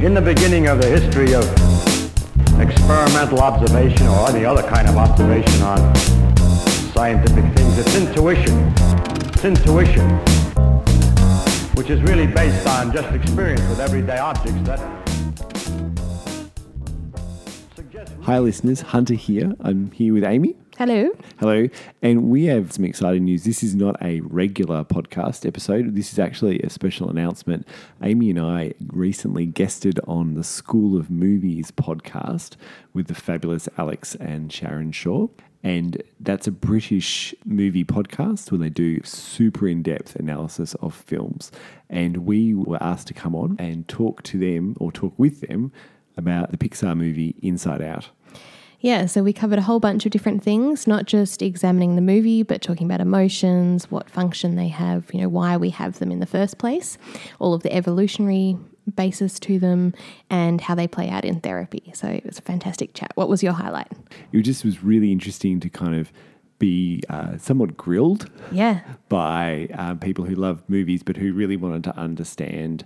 In the beginning of the history of experimental observation or any other kind of observation on scientific things, it's intuition. It's intuition, which is really based on just experience with everyday objects that. Hi, listeners. Hunter here. I'm here with Amy. Hello. Hello. And we have some exciting news. This is not a regular podcast episode. This is actually a special announcement. Amy and I recently guested on the School of Movies podcast with the fabulous Alex and Sharon Shaw. And that's a British movie podcast where they do super in depth analysis of films. And we were asked to come on and talk to them or talk with them about the Pixar movie Inside Out. Yeah, so we covered a whole bunch of different things, not just examining the movie, but talking about emotions, what function they have, you know, why we have them in the first place, all of the evolutionary basis to them, and how they play out in therapy. So it was a fantastic chat. What was your highlight? It just was really interesting to kind of be uh, somewhat grilled Yeah. by uh, people who love movies, but who really wanted to understand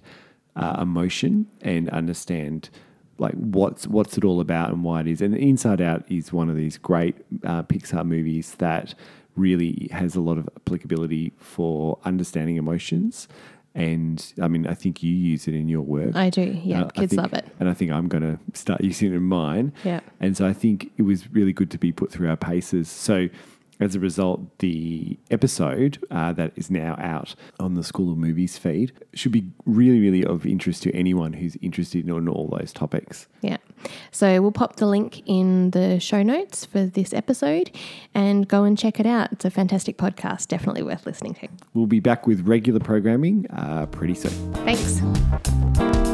uh, emotion and understand like what's what's it all about and why it is. And Inside Out is one of these great uh, Pixar movies that really has a lot of applicability for understanding emotions. And I mean, I think you use it in your work. I do. Yeah, Uh, kids think- love it. And I think I'm going to start using it in mine. Yeah. And so I think it was really good to be put through our paces. So as a result, the episode uh, that is now out on the School of Movies feed should be really, really of interest to anyone who's interested in all those topics. Yeah. So we'll pop the link in the show notes for this episode and go and check it out. It's a fantastic podcast, definitely worth listening to. We'll be back with regular programming uh, pretty soon. Thanks.